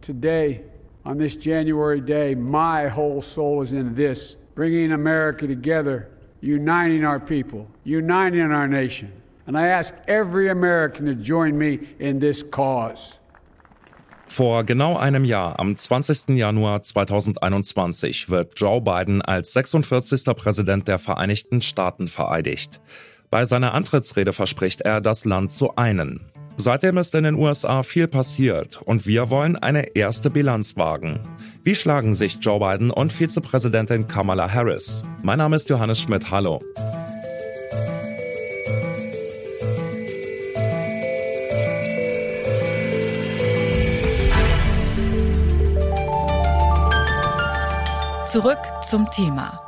Today, on this January day, my whole soul is in this bringing America together, uniting our people, uniting our nation. And I ask every American to join me in this cause. Vor genau einem Jahr, am 20. Januar 2021, wird Joe Biden als 46. Präsident der Vereinigten Staaten vereidigt. Bei seiner Antrittsrede verspricht er, das Land zu einen. Seitdem ist in den USA viel passiert und wir wollen eine erste Bilanz wagen. Wie schlagen sich Joe Biden und Vizepräsidentin Kamala Harris? Mein Name ist Johannes Schmidt. Hallo. Zurück zum Thema.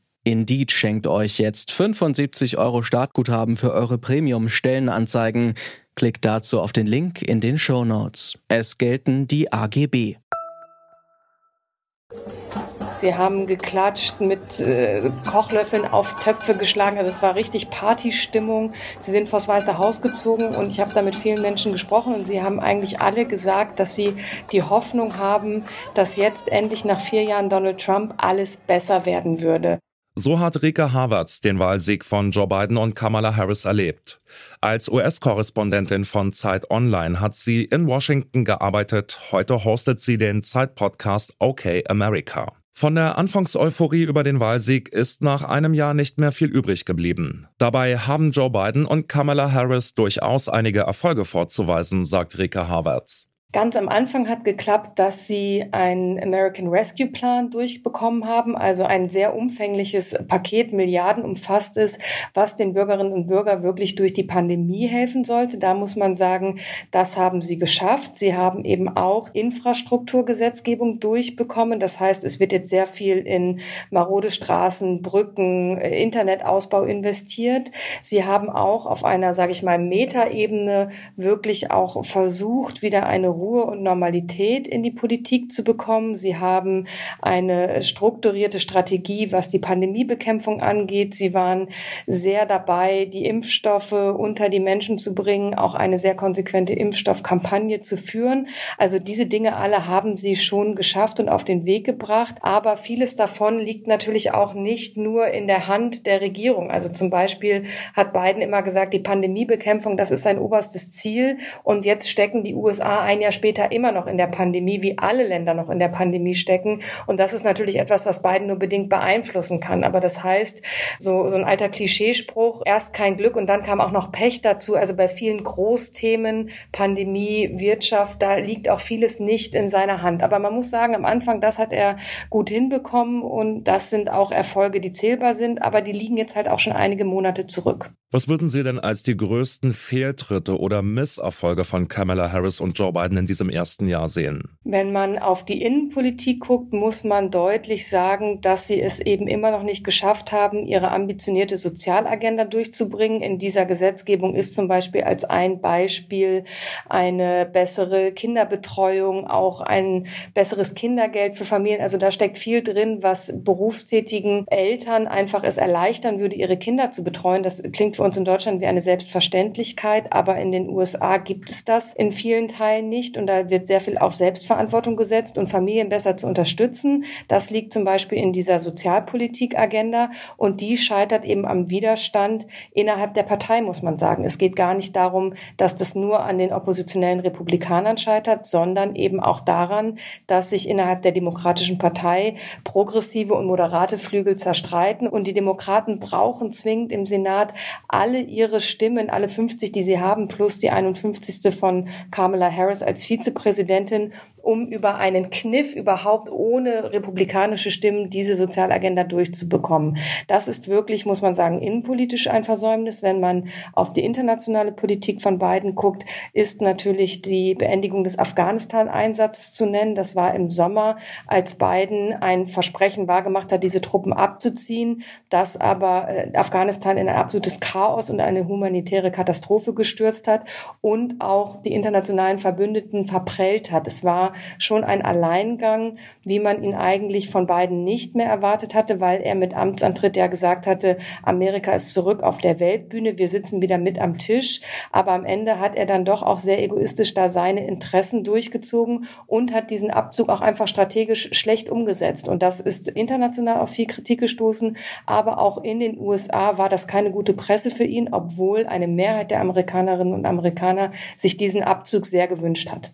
Indeed schenkt euch jetzt 75 Euro Startguthaben für eure Premium-Stellenanzeigen. Klickt dazu auf den Link in den Show Notes. Es gelten die AGB. Sie haben geklatscht, mit äh, Kochlöffeln auf Töpfe geschlagen. Also es war richtig Partystimmung. Sie sind vors Weiße Haus gezogen und ich habe da mit vielen Menschen gesprochen und sie haben eigentlich alle gesagt, dass sie die Hoffnung haben, dass jetzt endlich nach vier Jahren Donald Trump alles besser werden würde. So hat Rika Havertz den Wahlsieg von Joe Biden und Kamala Harris erlebt. Als US-Korrespondentin von Zeit Online hat sie in Washington gearbeitet. Heute hostet sie den Zeit-Podcast OK America. Von der Anfangseuphorie über den Wahlsieg ist nach einem Jahr nicht mehr viel übrig geblieben. Dabei haben Joe Biden und Kamala Harris durchaus einige Erfolge vorzuweisen, sagt Rika Havertz. Ganz am Anfang hat geklappt, dass sie einen American Rescue Plan durchbekommen haben, also ein sehr umfängliches Paket, Milliarden umfasst ist, was den Bürgerinnen und Bürgern wirklich durch die Pandemie helfen sollte. Da muss man sagen, das haben sie geschafft. Sie haben eben auch Infrastrukturgesetzgebung durchbekommen. Das heißt, es wird jetzt sehr viel in marode Straßen, Brücken, Internetausbau investiert. Sie haben auch auf einer, sage ich mal, Metaebene wirklich auch versucht, wieder eine Ruhe und Normalität in die Politik zu bekommen. Sie haben eine strukturierte Strategie, was die Pandemiebekämpfung angeht. Sie waren sehr dabei, die Impfstoffe unter die Menschen zu bringen, auch eine sehr konsequente Impfstoffkampagne zu führen. Also diese Dinge alle haben sie schon geschafft und auf den Weg gebracht. Aber vieles davon liegt natürlich auch nicht nur in der Hand der Regierung. Also zum Beispiel hat Biden immer gesagt, die Pandemiebekämpfung, das ist sein oberstes Ziel. Und jetzt stecken die USA ein Jahr Jahr später immer noch in der Pandemie, wie alle Länder noch in der Pandemie stecken. Und das ist natürlich etwas, was Biden nur bedingt beeinflussen kann. Aber das heißt, so, so ein alter Klischeespruch, erst kein Glück und dann kam auch noch Pech dazu. Also bei vielen Großthemen, Pandemie, Wirtschaft, da liegt auch vieles nicht in seiner Hand. Aber man muss sagen, am Anfang, das hat er gut hinbekommen und das sind auch Erfolge, die zählbar sind, aber die liegen jetzt halt auch schon einige Monate zurück. Was würden Sie denn als die größten Fehltritte oder Misserfolge von Kamala Harris und Joe Biden in diesem ersten Jahr sehen? Wenn man auf die Innenpolitik guckt, muss man deutlich sagen, dass sie es eben immer noch nicht geschafft haben, ihre ambitionierte Sozialagenda durchzubringen. In dieser Gesetzgebung ist zum Beispiel als ein Beispiel eine bessere Kinderbetreuung, auch ein besseres Kindergeld für Familien. Also da steckt viel drin, was berufstätigen Eltern einfach es erleichtern würde, ihre Kinder zu betreuen. Das klingt für uns in Deutschland wie eine Selbstverständlichkeit, aber in den USA gibt es das in vielen Teilen nicht und da wird sehr viel auf Selbstverantwortung gesetzt und Familien besser zu unterstützen. Das liegt zum Beispiel in dieser Sozialpolitik-Agenda und die scheitert eben am Widerstand innerhalb der Partei, muss man sagen. Es geht gar nicht darum, dass das nur an den oppositionellen Republikanern scheitert, sondern eben auch daran, dass sich innerhalb der Demokratischen Partei progressive und moderate Flügel zerstreiten und die Demokraten brauchen zwingend im Senat alle ihre Stimmen, alle 50, die sie haben, plus die 51. von Kamala Harris als Vizepräsidentin, um über einen Kniff überhaupt ohne republikanische Stimmen diese Sozialagenda durchzubekommen. Das ist wirklich, muss man sagen, innenpolitisch ein Versäumnis. Wenn man auf die internationale Politik von Biden guckt, ist natürlich die Beendigung des Afghanistan-Einsatzes zu nennen. Das war im Sommer, als Biden ein Versprechen wahrgemacht hat, diese Truppen abzuziehen, das aber äh, Afghanistan in ein absolutes Chaos und eine humanitäre Katastrophe gestürzt hat und auch die internationalen Verbündeten verprellt hat. Es war schon ein Alleingang, wie man ihn eigentlich von Biden nicht mehr erwartet hatte, weil er mit Amtsantritt ja gesagt hatte, Amerika ist zurück auf der Weltbühne, wir sitzen wieder mit am Tisch. Aber am Ende hat er dann doch auch sehr egoistisch da seine Interessen durchgezogen und hat diesen Abzug auch einfach strategisch schlecht umgesetzt. Und das ist international auf viel Kritik gestoßen, aber auch in den USA war das keine gute Presse für ihn, obwohl eine Mehrheit der Amerikanerinnen und Amerikaner sich diesen Abzug sehr gewünscht hat.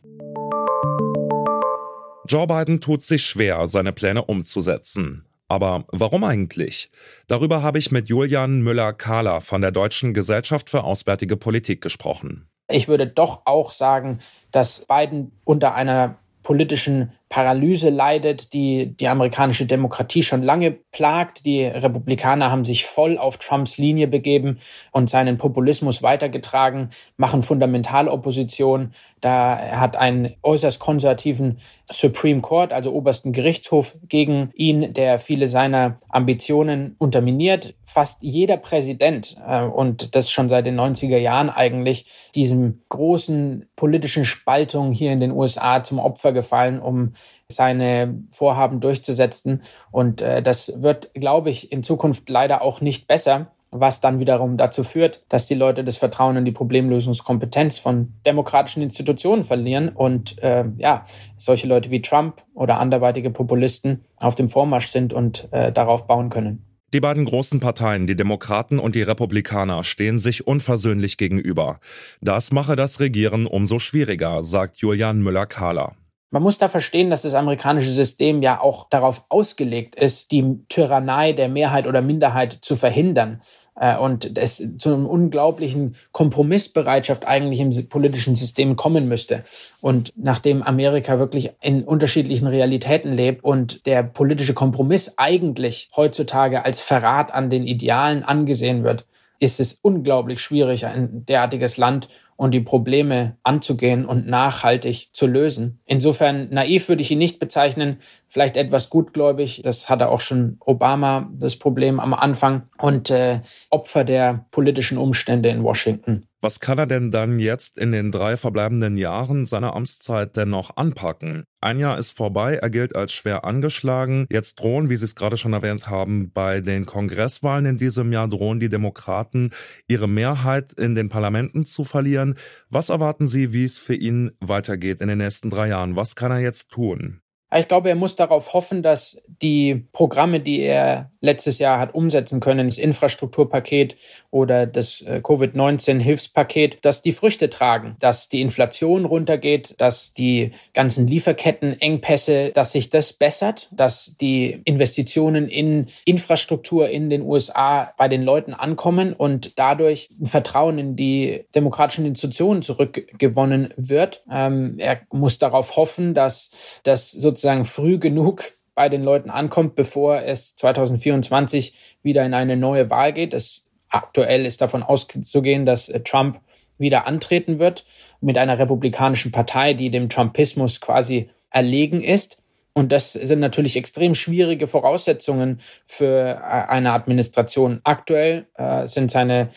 Joe Biden tut sich schwer, seine Pläne umzusetzen. Aber warum eigentlich? Darüber habe ich mit Julian Müller-Kahler von der Deutschen Gesellschaft für Auswärtige Politik gesprochen. Ich würde doch auch sagen, dass Biden unter einer politischen Paralyse leidet, die die amerikanische Demokratie schon lange plagt. Die Republikaner haben sich voll auf Trumps Linie begeben und seinen Populismus weitergetragen, machen Fundamentalopposition. Da hat einen äußerst konservativen Supreme Court, also obersten Gerichtshof gegen ihn, der viele seiner Ambitionen unterminiert. Fast jeder Präsident, äh, und das schon seit den 90er Jahren eigentlich, diesem großen politischen Spaltung hier in den USA zum Opfer gefallen, um seine Vorhaben durchzusetzen. Und äh, das wird, glaube ich, in Zukunft leider auch nicht besser was dann wiederum dazu führt, dass die Leute das Vertrauen in die Problemlösungskompetenz von demokratischen Institutionen verlieren und äh, ja, solche Leute wie Trump oder anderweitige Populisten auf dem Vormarsch sind und äh, darauf bauen können. Die beiden großen Parteien, die Demokraten und die Republikaner, stehen sich unversöhnlich gegenüber. Das mache das Regieren umso schwieriger, sagt Julian Müller-Kahler. Man muss da verstehen, dass das amerikanische System ja auch darauf ausgelegt ist, die Tyrannei der Mehrheit oder Minderheit zu verhindern äh, und es zu einem unglaublichen Kompromissbereitschaft eigentlich im politischen System kommen müsste. Und nachdem Amerika wirklich in unterschiedlichen Realitäten lebt und der politische Kompromiss eigentlich heutzutage als Verrat an den Idealen angesehen wird, ist es unglaublich schwierig, ein derartiges Land und die Probleme anzugehen und nachhaltig zu lösen. Insofern naiv würde ich ihn nicht bezeichnen, vielleicht etwas gutgläubig. Das hatte auch schon Obama das Problem am Anfang und äh, Opfer der politischen Umstände in Washington. Was kann er denn dann jetzt in den drei verbleibenden Jahren seiner Amtszeit denn noch anpacken? Ein Jahr ist vorbei, er gilt als schwer angeschlagen. Jetzt drohen, wie Sie es gerade schon erwähnt haben, bei den Kongresswahlen in diesem Jahr drohen die Demokraten ihre Mehrheit in den Parlamenten zu verlieren. Was erwarten Sie, wie es für ihn weitergeht in den nächsten drei Jahren? Was kann er jetzt tun? Ich glaube, er muss darauf hoffen, dass die Programme, die er letztes Jahr hat umsetzen können, das Infrastrukturpaket oder das äh, Covid-19-Hilfspaket, dass die Früchte tragen, dass die Inflation runtergeht, dass die ganzen Lieferkettenengpässe, dass sich das bessert, dass die Investitionen in Infrastruktur in den USA bei den Leuten ankommen und dadurch ein Vertrauen in die demokratischen Institutionen zurückgewonnen wird. Ähm, er muss darauf hoffen, dass das sozusagen früh genug bei den Leuten ankommt, bevor es 2024 wieder in eine neue Wahl geht. Es, aktuell ist davon auszugehen, dass äh, Trump wieder antreten wird mit einer republikanischen Partei, die dem Trumpismus quasi erlegen ist. Und das sind natürlich extrem schwierige Voraussetzungen für äh, eine Administration. Aktuell äh, sind seine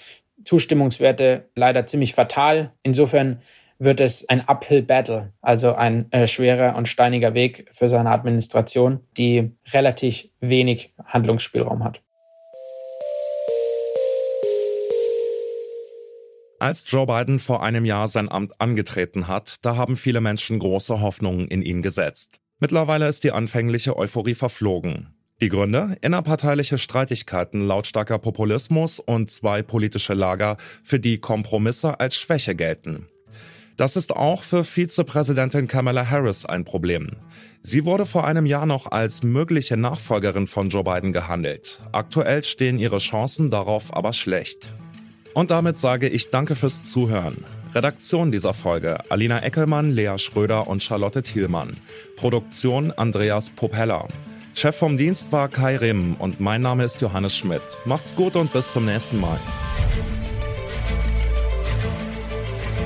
Zustimmungswerte leider ziemlich fatal. Insofern wird es ein Uphill Battle, also ein äh, schwerer und steiniger Weg für seine Administration, die relativ wenig Handlungsspielraum hat. Als Joe Biden vor einem Jahr sein Amt angetreten hat, da haben viele Menschen große Hoffnungen in ihn gesetzt. Mittlerweile ist die anfängliche Euphorie verflogen. Die Gründe? Innerparteiliche Streitigkeiten, lautstarker Populismus und zwei politische Lager, für die Kompromisse als Schwäche gelten. Das ist auch für Vizepräsidentin Kamala Harris ein Problem. Sie wurde vor einem Jahr noch als mögliche Nachfolgerin von Joe Biden gehandelt. Aktuell stehen ihre Chancen darauf aber schlecht. Und damit sage ich danke fürs Zuhören. Redaktion dieser Folge Alina Eckelmann, Lea Schröder und Charlotte Thielmann. Produktion Andreas Popella. Chef vom Dienst war Kai Rehm und mein Name ist Johannes Schmidt. Macht's gut und bis zum nächsten Mal.